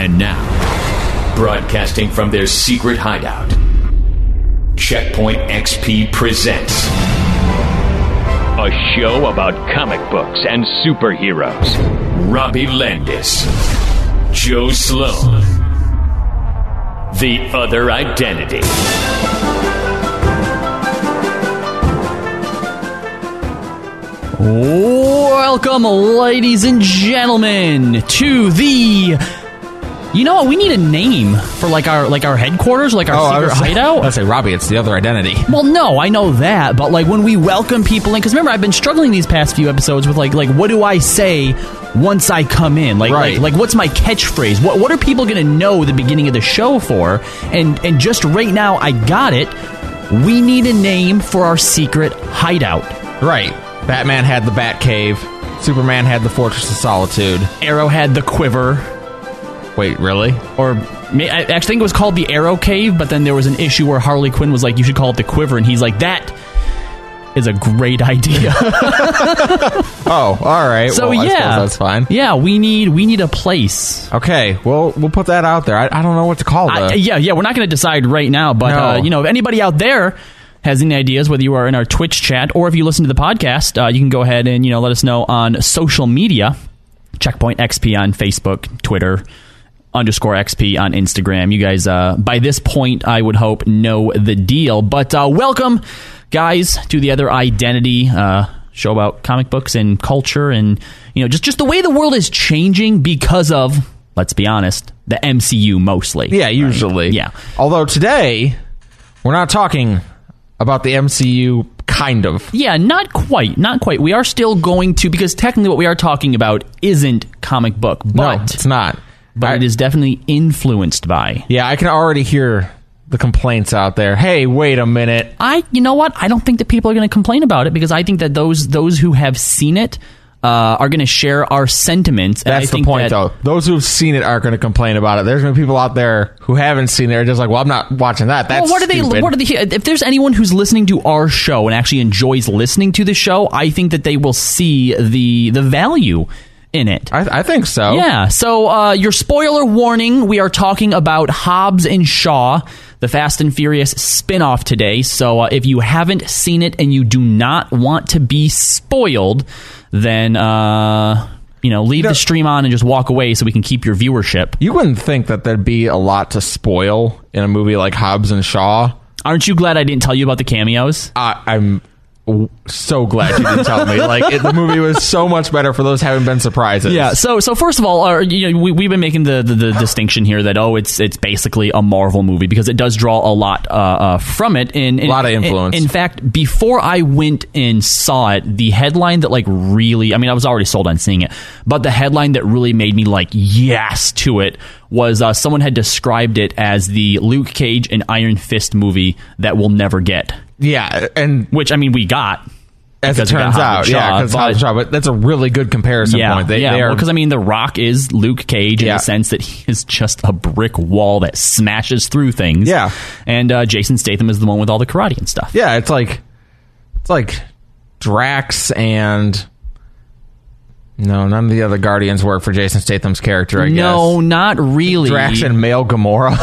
And now, broadcasting from their secret hideout, Checkpoint XP presents A show about comic books and superheroes. Robbie Landis, Joe Sloan, The Other Identity. Welcome, ladies and gentlemen, to the. You know what? We need a name for like our like our headquarters, like our Oh, I secret was- hideout. I say Robbie. It's the other identity. Well, no, I know that, but like when we welcome people in, because remember I've been struggling these past few episodes with like like what do I say once I come in? Like Right. like like what's my catchphrase? What what are people gonna know the beginning of the show for? And and just right now I got it. We need a name for our secret hideout. Right. Batman had the Batcave. Superman had the Fortress of Solitude. Arrow had the quiver. Wait, really? or I actually think it was called the Arrow Cave, but then there was an issue where Harley Quinn was like, "You should call it the Quiver," and he's like, "That is a great idea." Oh, all right. so well, yeah, that's fine. Yeah, we need we need a place. Okay. Well, we'll put that out there. I, I don't know what to call it. yeah, yeah, we're not going to decide right now, but No. uh, you know, if anybody out there has any ideas, whether you are in our Twitch chat or if you listen to the podcast, uh, you can go ahead and you know let us know on social media. Checkpoint XP on Facebook, Twitter, underscore XP on Instagram. You guys, uh, by this point, I would hope know the deal. But uh, welcome, guys, to the other identity uh, show about comic books and culture, and you know, just just the way the world is changing because of. Let's be honest, the MCU mostly. yeah, usually. Yeah. Although today, we're not talking about the MCU, kind of. Yeah, not quite, not quite. We are still going to because technically what we are talking about isn't comic book, but no, it's not. But I- it is definitely influenced by. Yeah, I can already hear the complaints out there. Hey, wait a minute. I, you know what? I don't think that people are going to complain about it because I think that those those who have seen it uh, are going to share our sentiments. That's the point, that- though. Those who've seen it aren't going to complain about it. There's going to be people out there who haven't seen it are just like, well, I'm not watching that. That's well, what are they? stupid. What are they? If there's anyone who's listening to our show and actually enjoys listening to the show, I think that they will see the the value in it. I, I think so. Yeah. So, uh, your spoiler warning: we are talking about Hobbs and Shaw, the Fast and Furious spin-off today. So, uh, if you haven't seen it and you do not want to be spoiled, then uh, you know leave the stream on and just walk away so we can keep your viewership. You wouldn't think that there'd be a lot to spoil in a movie like Hobbs and Shaw. Aren't you glad I didn't tell you about the cameos? I, I'm so glad you didn't tell me. Like it, the movie was so much better for those haven't been surprises. Yeah. So so first of all, uh, you know, we, we've been making the, the, the distinction here that oh, it's it's basically a Marvel movie because it does draw a lot uh, uh, from it. And, and Lot of influence. In, in fact, before I went and saw it, the headline that like really, I mean, I was already sold on seeing it, but the headline that really made me like yes to it was uh, someone had described it as the Luke Cage and Iron Fist movie that we'll never get. yeah, and Which I mean, we got. As it because we got turns out, and yeah, because Hobbs Shaw, but that's a really good comparison yeah, point. They, yeah. because I mean, The Rock is Luke Cage in Yeah. the sense that he is just a brick wall that smashes through things. Yeah. and uh, Jason Statham is the one with all the karate and stuff. yeah, it's like it's like Drax and no, none of the other Guardians work for Jason Statham's character. I guess. no, not really. Drax and male Gamora.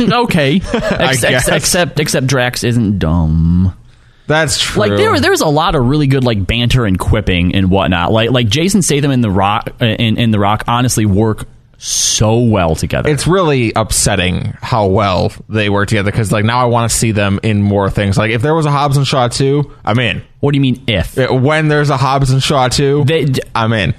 okay, Ex- ex- except except Drax isn't dumb. That's true. Like there, there's a lot of really good like banter and quipping and whatnot. Like like Jason Statham and the Rock uh, and, and the Rock honestly work so well together. it's really upsetting how well they work together because like now I want to see them in more things. Like if there was a Hobbs and Shaw two, I'm in. what do you mean if? When there's a Hobbs and Shaw two, They- I'm in.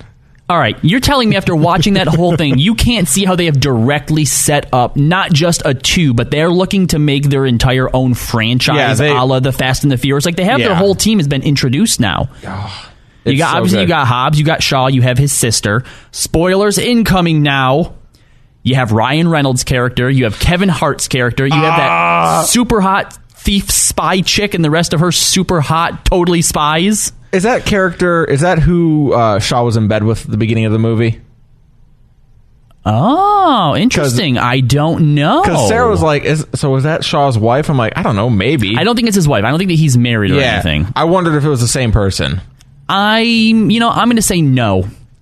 All right, you're telling me after watching that whole thing, you can't see how they have directly set up not just a two, but they're looking to make their entire own franchise, Yeah, they- a la the Fast and the Furious. Like they have their whole team has been introduced now. you got so obviously you got Hobbs, you got Shaw, you have his sister. Spoilers incoming now. You have Ryan Reynolds' character, you have Kevin Hart's character, you have Ah. that super hot thief spy chick, and the rest of her super hot, totally spies. Is that character? Is that who uh, Shaw was in bed with at the beginning of the movie? Oh, interesting. I don't know. Because Sarah was like, is, "So was that Shaw's wife?" I'm like, "I don't know, maybe." I don't think it's his wife. I don't think that he's married or yeah, anything. I wondered if it was the same person. I, you know, I'm going to say no.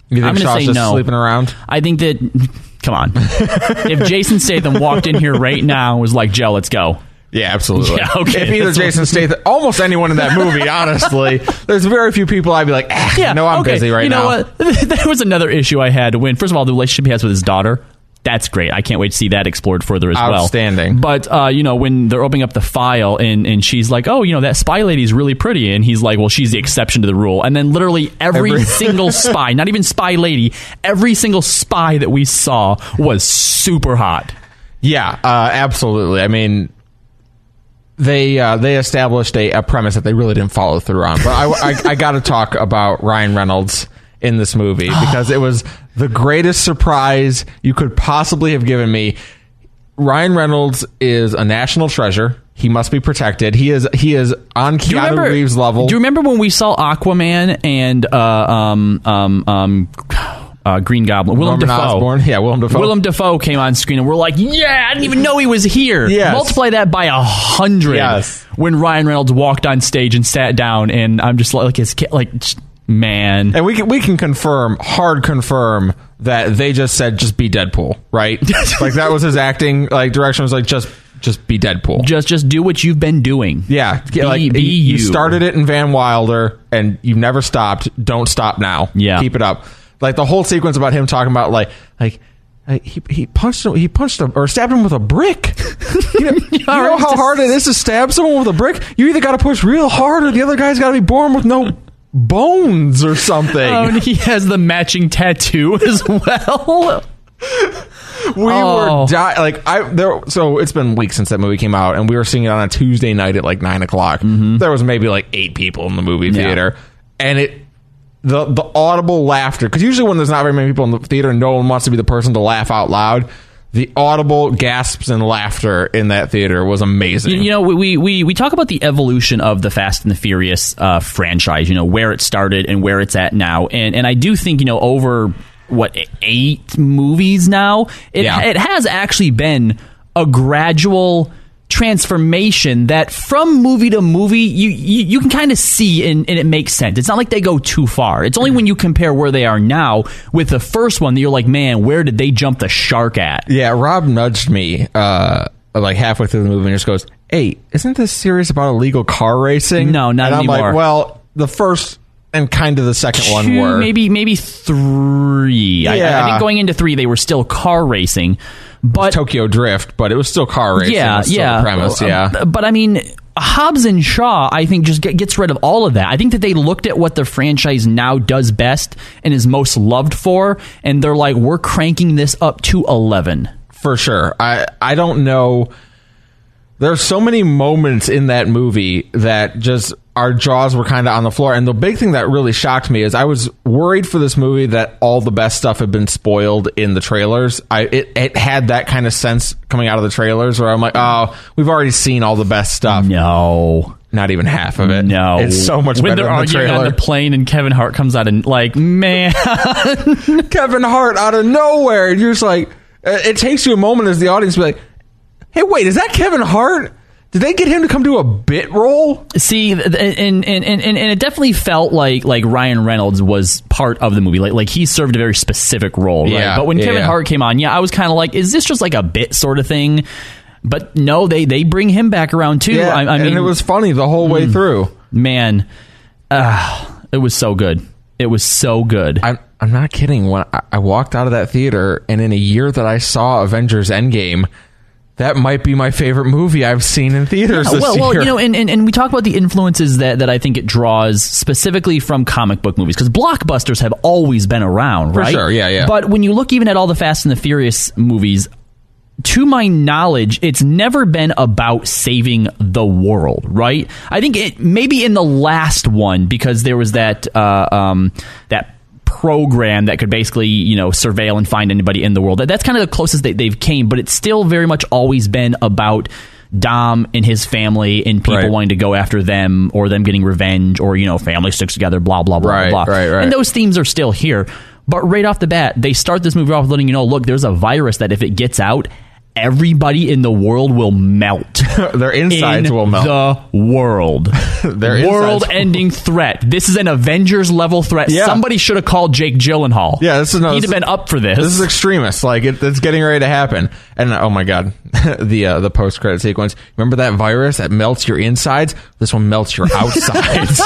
You think I'm going to Shaw's say just no. sleeping around? I think that Come on. if Jason Statham walked in here right now and was like, Joe, let's go. Yeah, absolutely. Yeah, okay. If either Jason Statham, almost anyone in that movie, honestly, there's very few people I'd be like, ah, Yeah, no, I'm okay. busy right you now. know what? there was another issue I had when, first of all, the relationship he has with his daughter. That's great. I can't wait to see that explored further as well. Outstanding. But uh, you know, when they're opening up the file and and she's like, "Oh, you know, that spy lady's really pretty," and he's like, "Well, she's the exception to the rule." And then literally every, Every- single spy, not even spy lady, every single spy that we saw was super hot. Yeah, uh, absolutely. I mean, they uh, they established a, a premise that they really didn't follow through on. But I, I, I got to talk about Ryan Reynolds in this movie because it was the greatest surprise you could possibly have given me. Ryan Reynolds is a national treasure. He must be protected. He is he is on Keanu remember? Reeves level. Do you remember when we saw Aquaman and uh, um um um uh, Green Goblin? Willem Norman Dafoe. Osborn? Yeah, Willem Dafoe. Willem Dafoe came on screen and we're like, yeah, I didn't even know he was here. Yes. Multiply that by a hundred. Yes. When Ryan Reynolds walked on stage and sat down, and I'm just like, his kid, like, man. And we can we can confirm, hard confirm that they just said just be Deadpool, right? like that was his acting like direction was like just just be Deadpool. Just, just do what you've been doing. yeah, Be- like be you you. started it in Van Wilder and you've never stopped. Don't stop now. Yeah. keep it up. Like the whole sequence about him talking about like like. He, he punched him. He punched him or stabbed him with a brick. You know, you know how hard it is to stab someone with a brick. You either got to push real hard, or the other guy's got to be born with no bones or something. Oh, and he has the matching tattoo as well. we Oh. were di- like I there. So it's been weeks since that movie came out, and we were seeing it on a Tuesday night at like nine o'clock. There was maybe like eight people in the movie Mm-hmm. Yeah. theater, and it the the audible laughter because usually when there's not very many people in the theater, and no one wants to be the person to laugh out loud. The audible gasps and laughter in that theater was amazing. You, know, we, we we talk about the evolution of the Fast and the Furious uh, franchise. You know, where it started and where it's at now, and and I do think you know over what eight movies now, it Yeah. it has actually been a gradual transformation that from movie to movie you you, you can kind of see and, and it makes sense it's not like they go too far it's only when you compare where they are now with the first one that you're like man where did they jump the shark at Yeah, Rob nudged me uh, like halfway through the movie and just goes, "Hey, isn't this series about illegal car racing?" No, not and I'm anymore. like, "Well, the first and kind of the second one were maybe maybe three. I- I, I think going into three, they were still car racing, but Tokyo Drift, but it was still car racing. yeah, yeah, premise, Uh, yeah." But I mean, Hobbs and Shaw, I think, just get, gets rid of all of that. I think that they looked at what the franchise now does best and is most loved for, and they're like, we're cranking this up to eleven. for sure. I I don't know. There's so many moments in that movie that just our jaws were kind of on the floor. And the big thing that really shocked me is I was worried for this movie that all the best stuff had been spoiled in the trailers. I it, it had that kind of sense coming out of the trailers where I'm like, oh, we've already seen all the best stuff. No. Not even half of it. No, it's so much when better they're than the arguing trailer. on the plane and Kevin Hart comes out and like, man, Kevin Hart out of nowhere. And you're just like, it takes you a moment as the audience to be like, hey, wait, is that Kevin Hart? Did they get him to come do a bit role? See, and, and, and, and and it definitely felt like like Ryan Reynolds was part of the movie. Like like he served a very specific role. Right? Yeah, But when yeah, Kevin yeah. Hart came on, yeah, I was kind of like, is this just like a bit sort of thing? But no, they they bring him back around too. Yeah, I, I mean, and it was funny the whole way through. man, uh, it was so good. It was so good. I'm, I'm not kidding. When I, I walked out of that theater, and in a year that I saw Avengers Endgame, that might be my favorite movie I've seen in theaters this well, year. well, you know, and, and, and we talk about the influences that, that I think it draws specifically from comic book movies because blockbusters have always been around, For right? sure, yeah, yeah. But when you look even at all the Fast and the Furious movies, to my knowledge, it's never been about saving the world, right? I think it maybe in the last one because there was that uh, um, that program that could basically you know surveil and find anybody in the world. That, that's kind of the closest they, they've came, but it's still very much always been about. Dom and his family and people Right. wanting to go after them or them getting revenge or you know family sticks together blah blah blah Right, blah blah right, right. and those themes are still here but right off the bat they start this movie off letting you know look there's a virus that if it gets out everybody in the world will melt. Their insides in will melt. the world. Their World-ending threat. This is an Avengers level threat. Yeah. Somebody should have called Jake Gyllenhaal. Yeah, this is no, He'd have been up for this. This is extremist. Like it, it's getting ready to happen. And oh my god, the uh, the post credit sequence. Remember that virus that melts your insides? This one melts your outsides.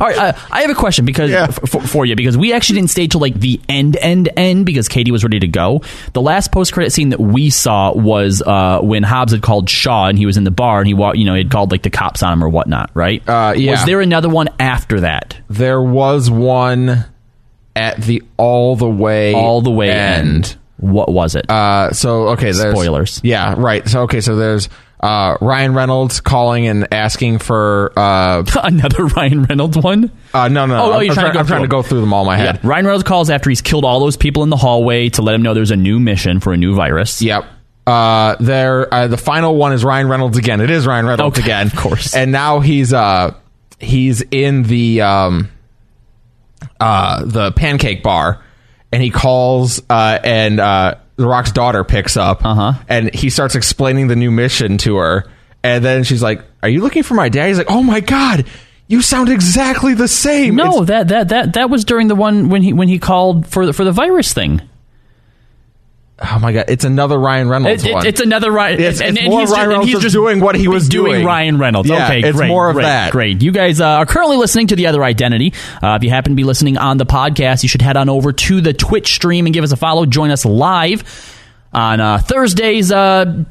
All right, uh, I have a question because Yeah. f- for, for you because we actually didn't stay till like the end, end, end because Katie was ready to go. The last post credit scene that we saw was uh, when Hobbs had called Shaw and he was in the bar and he wa- you know he had called like the cops on him or whatnot, right? Uh, yeah. Was there another one after that? there was one at the all the way All the way end. end. What was it? Uh, so okay, there's Spoilers. Yeah, right. So okay, so there's uh, Ryan Reynolds calling and asking for uh, another Ryan Reynolds one. uh no no, no Oh, oh, I'm, you're trying to I'm go I'm trying through to go through them all in my head. Ryan Reynolds calls after he's killed all those people in the hallway to let him know there's a new mission for a new virus. Yep. Uh, there. Uh, the final one is Ryan Reynolds again. It is Ryan Reynolds Okay, again, of course. And now he's uh he's in the um uh the pancake bar, and he calls uh and uh the Rock's daughter picks up, Uh-huh. and he starts explaining the new mission to her, and then she's like, "Are you looking for my dad?" He's like, "Oh my god." You sound exactly the same. No, It's- that, that that that was during the one when he when he called for the, for the virus thing. Oh my god, it's another Ryan Reynolds It- it- one. it's another Ryan. It's- and, it's and more he's Ryan just, Reynolds he's just just doing what he was doing. doing. Ryan Reynolds. Yeah, okay, it's great, more of great, that. Great. You guys uh, are currently listening to the Other Identity. Uh, if you happen to be listening on the podcast, you should head on over to the Twitch stream and give us a follow. Join us live on uh, Thursdays. Uh,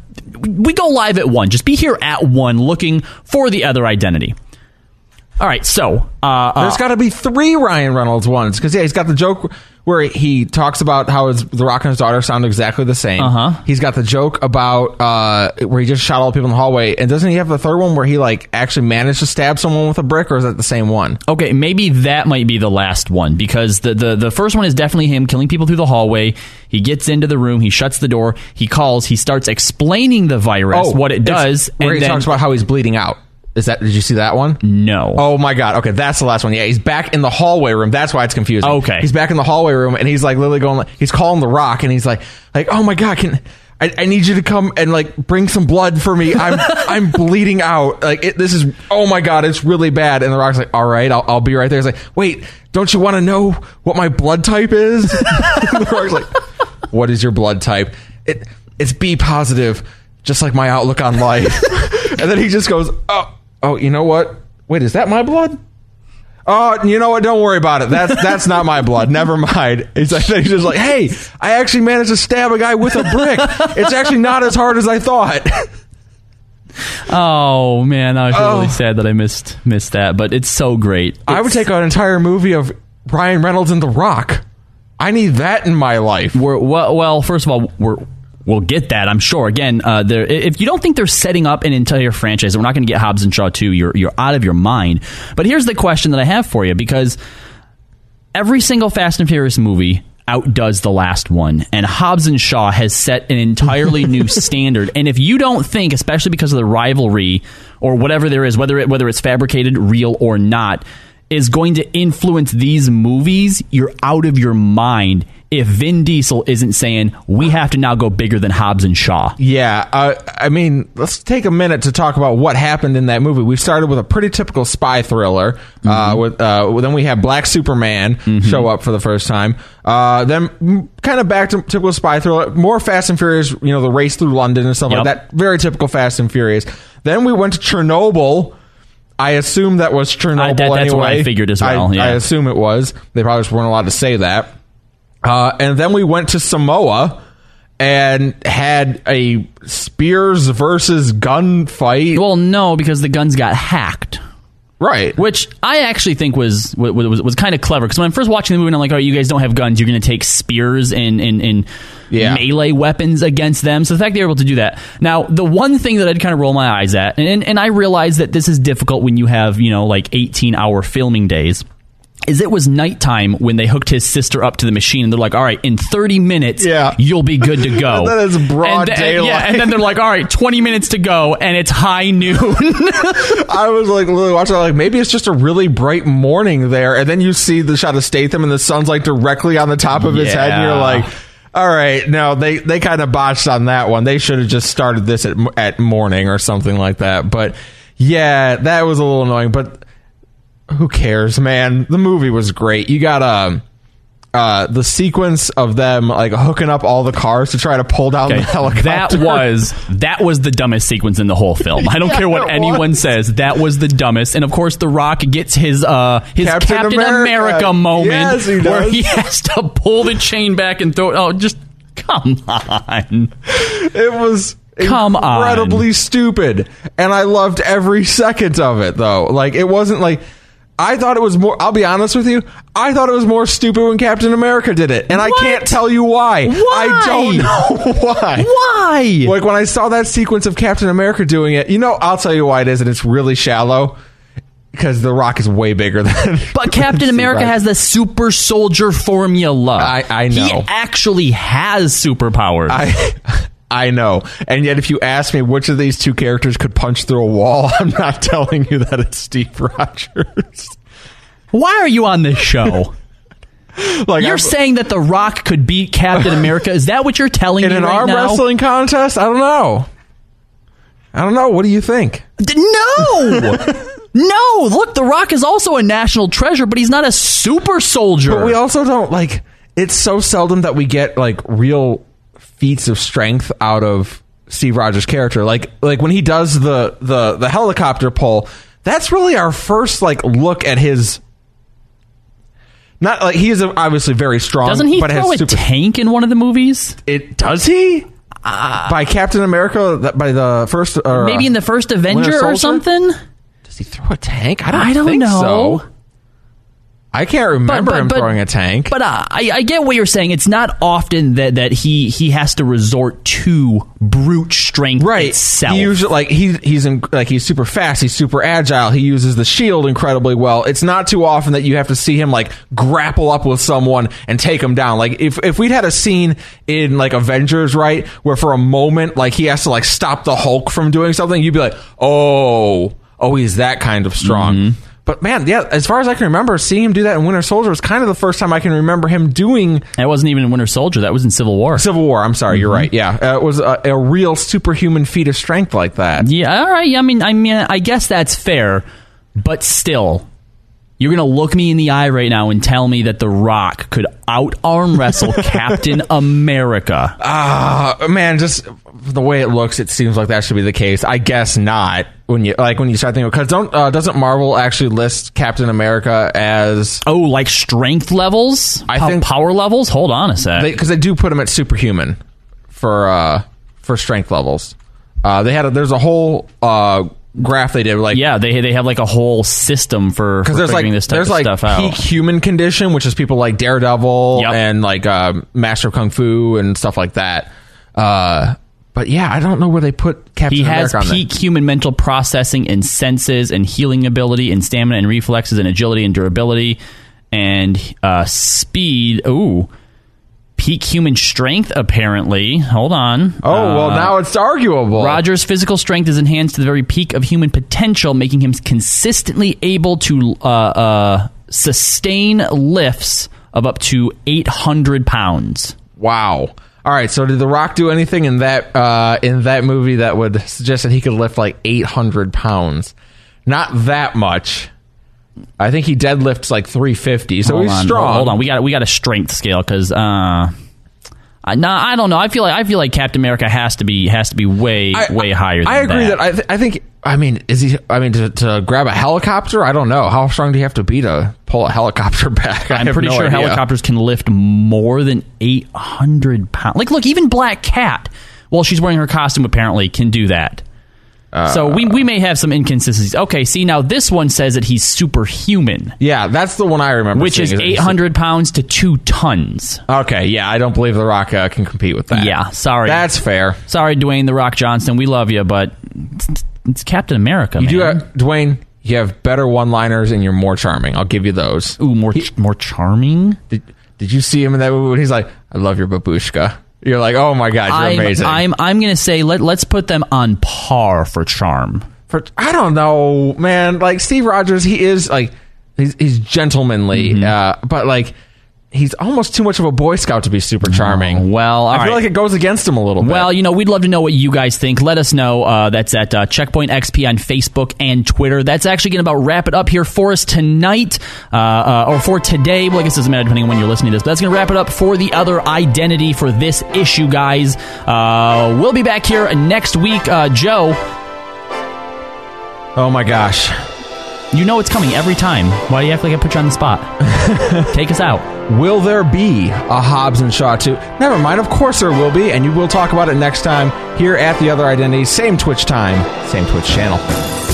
we go live at one. Just be here at one, looking for the Other Identity. All right, so uh, uh, There's got to be three Ryan Reynolds ones because yeah, he's got the joke where he talks about how his, the Rock and his daughter sound exactly the same. Uh-huh. He's got the joke about uh, where he just shot all the people in the hallway, and doesn't he have the third one where he like actually managed to stab someone with a brick, or is that the same one? Okay, maybe that might be the last one because the, the, the first one is definitely him killing people through the hallway. He gets into the room, he shuts the door, he calls, he starts explaining the virus, what it Oh, does, and he then talks about how he's bleeding out. Is that? Did you see that one? no. Oh my god. Okay, that's the last one. Yeah, he's back in the hallway room. That's why it's confusing. Okay. He's back in the hallway room and he's like literally going like he's calling the rock and he's like like, "Oh my god, can I, I need you to come and like bring some blood for me. I'm I'm bleeding out. Like it, this is oh my god, it's really bad." And the rock's like, "All right, I'll, I'll be right there." He's like, "Wait, don't you want to know what my blood type is?" the rock's like, "What is your blood type?" It it's B positive, just like my outlook on life. and then he just goes, "Oh, oh, you know what? Wait, is that my blood?" Oh, you know what? Don't worry about it. That's that's not my blood. Never mind. He's like he's just like, hey, I actually managed to stab a guy with a brick. It's actually not as hard as I thought. Oh man, I was Oh. really sad that I missed missed that, but it's so great. I would take an entire movie of Ryan Reynolds and The Rock. I need that in my life. We're well, well. First of all, we're we'll get that. I'm sure. Again, uh. If you don't think they're setting up an entire franchise, we're not going to get Hobbs and Shaw two. You're you're out of your mind. But here's the question that I have for you because every single Fast and Furious movie outdoes the last one and Hobbs and Shaw has set an entirely new standard and if you don't think especially because of the rivalry or whatever there is whether it whether it's fabricated real or not is going to influence these movies you're out of your mind if Vin Diesel isn't saying we have to now go bigger than Hobbs and Shaw Yeah, uh, I mean, let's take a minute to talk about what happened in that movie. We started with a pretty typical spy thriller. Uh, with uh, then we have Black Superman show up for the first time. Uh, then kind of back to typical spy thriller. More Fast and Furious. You know, the race through London and stuff Yep. like that. Very typical Fast and Furious. Then we went to Chernobyl. I assume that was Chernobyl. I- that- that's anyway. what I figured as well, I, yeah. I assume it was. They probably just weren't allowed to say that. Uh, and then we went to Samoa and had a spears versus gun fight. well no because the guns got hacked right. Which I actually think was was, was, was kind of clever because when I'm first watching the movie, and I'm like, "Oh, you guys don't have guns. You're going to take spears and and, and Yeah. melee weapons against them." So the fact they were able to do that. Now, the one thing that I'd kind of roll my eyes at, and and I realize that this is difficult when you have you know like 18 hour filming days. Is it was nighttime when they hooked his sister up to the machine and they're like, all right, in 30 minutes, Yeah. you'll be good to go. That is broad and, yeah, daylight. and then they're like, all right, 20 minutes to go, and it's high noon. I was like literally watching. Like maybe it's just a really bright morning there, and then you see the shot of Statham, and the sun's like directly on the top of his head, and you're like, All right, no, they they kind of botched on that one. They should have just started this at at morning or something like that. But yeah, that was a little annoying. But who cares, man? The movie was great. You got um uh, the sequence of them like hooking up all the cars to try to pull down Okay, the helicopter. That was that was the dumbest sequence in the whole film. I don't Yeah, care what anyone was. says. That was the dumbest. And of course, The Rock gets his uh his Captain Captain, America, America. moment Yes, he where he has to pull the chain back and throw it. Oh, just come on. it was Come on. incredibly stupid, and I loved every second of it. Though, like it wasn't like. I thought it was more. I'll be honest with you. I thought it was more stupid when Captain America did it, and I can't tell you why. Why? I don't know why. Why? Like when I saw that sequence of Captain America doing it, you know, I'll tell you why it is, and it's really shallow because The Rock is way bigger than. But Captain America has the super soldier formula. I- I know. He actually has superpowers. I I know. And yet if you ask me which of these two characters could punch through a wall, I'm not telling you that it's Steve Rogers. Why are you on this show? like You're I'm- saying that The Rock could beat Captain America. Is that what you're telling in me In an right arm now? wrestling contest? I don't know. I don't know. What do you think? D- No! no! Look, The Rock is also a national treasure, but he's not a super soldier. But we also don't like it's so seldom that we get like real feats of strength out of Steve Rogers' character. Like like when he does the the the helicopter pull, that's really our first like look at his not like he is obviously very strong. Doesn't he but throw a super, tank in one of the movies? It does he? by Captain America, by the first, or, Uh, Maybe in the first Avenger or something? does he throw a tank? I don't, I don't think know. so. I can't remember him throwing a tank. But uh, I, I get what you're saying. It's not often that, that he, he has to resort to brute strength right. itself. He usually like he he's in, like he's super fast. He's super agile. He uses the shield incredibly well. It's not too often that you have to see him like grapple up with someone and take him down. Like if if we'd had a scene in like Avengers, right, where for a moment like he has to like stop the Hulk from doing something, you'd be like, oh, oh, he's that kind of strong. Mm-hmm. But man, yeah, as far as I can remember, seeing him do that in Winter Soldier was kind of the first time I can remember him doing that wasn't even in Winter Soldier. That was in Civil War. Civil War. I'm sorry, Mm-hmm. you're right. Yeah, uh, it was a, a real superhuman feat of strength like that. Yeah, all right. Yeah. I mean, I mean, I guess that's fair, but still, you're gonna look me in the eye right now and tell me that The Rock could out arm wrestle Captain America. Uh, man, just the way it looks, it seems like that should be the case. I guess not. When you like when you start thinking, because don't uh, doesn't Marvel actually list Captain America as Oh, like strength levels, I Po- think- power levels. Hold on a sec. because they, do put him at superhuman for uh for strength levels. Uh, they had a, there's a whole uh graph they did like yeah, they they have like a whole system for, because there's like this type there's of like stuff out. peak human condition, which is people like Daredevil Yep. and like uh, Master Kung Fu and stuff like that. Uh, but yeah, I don't know where they put Captain He has America on peak human mental processing and senses and healing ability and stamina and reflexes and agility and durability and uh, speed. Ooh. Peak human strength, apparently. Hold on. Oh well, Uh, now it's arguable. Rogers' physical strength is enhanced to the very peak of human potential, making him consistently able to uh, uh, sustain lifts of up to 800 pounds. Wow. All right. So did The Rock do anything in that uh, in that movie that would suggest that he could lift like 800 pounds? Not that much. I think he deadlifts like 350. So hold he's on, strong. Hold on, we got we got a strength scale because uh, I, nah, I don't know. I feel like I feel like Captain America has to be has to be way I- way higher. Than I agree that, I, th- I think. I mean, is he? I mean, to, to grab a helicopter, I don't know. How strong do you have to be to pull a helicopter back? I I'm pretty no sure idea. helicopters can lift more than 800 pounds. Like, look, even Black Cat, while she's wearing her costume, apparently can do that. So we, we may have some inconsistencies. Okay, see, now this one says that he's superhuman, Yeah, that's the one I remember. which is seeing, that he's- 800 pounds to 2 tons. Okay, yeah, I don't believe The Rock uh, can compete with that. Yeah, sorry. that's fair. Sorry, Dwayne The Rock Johnson. We love you, but it's, it's Captain America, You man. do, have, Dwayne. You have better one-liners, and you're more charming. I'll give you those. Ooh, more, more charming? Did, did you see him in that movie? when He's like, "I love your babushka." You're like, "Oh my god, you're I'm, amazing." I'm, I'm going to say let, let's put them on par for charm. For I don't know, man. Like Steve Rogers, he is like he's he's gentlemanly, Mm-hmm. uh, but like he's almost too much of a Boy Scout to be super charming. well, all I feel right. like it goes against him a little bit. Well, you know, we'd love to know what you guys think. Let us know. Uh, that's at uh, Checkpoint XP on Facebook and Twitter. That's actually going to about wrap it up here for us tonight, uh, uh, or for today. Well, I guess it doesn't matter depending on when you're listening to this. But that's going to wrap it up for the other identity for this issue, guys. Uh, we'll be back here next week. Uh, Joe, oh my gosh. You know it's coming every time. Why do you act like I put you on the spot? Take us out. Will there be a Hobbs and Shaw 2? Never mind, of course there will be, and you will talk about it next time here at The Other Identity. Same Twitch time, same Twitch channel.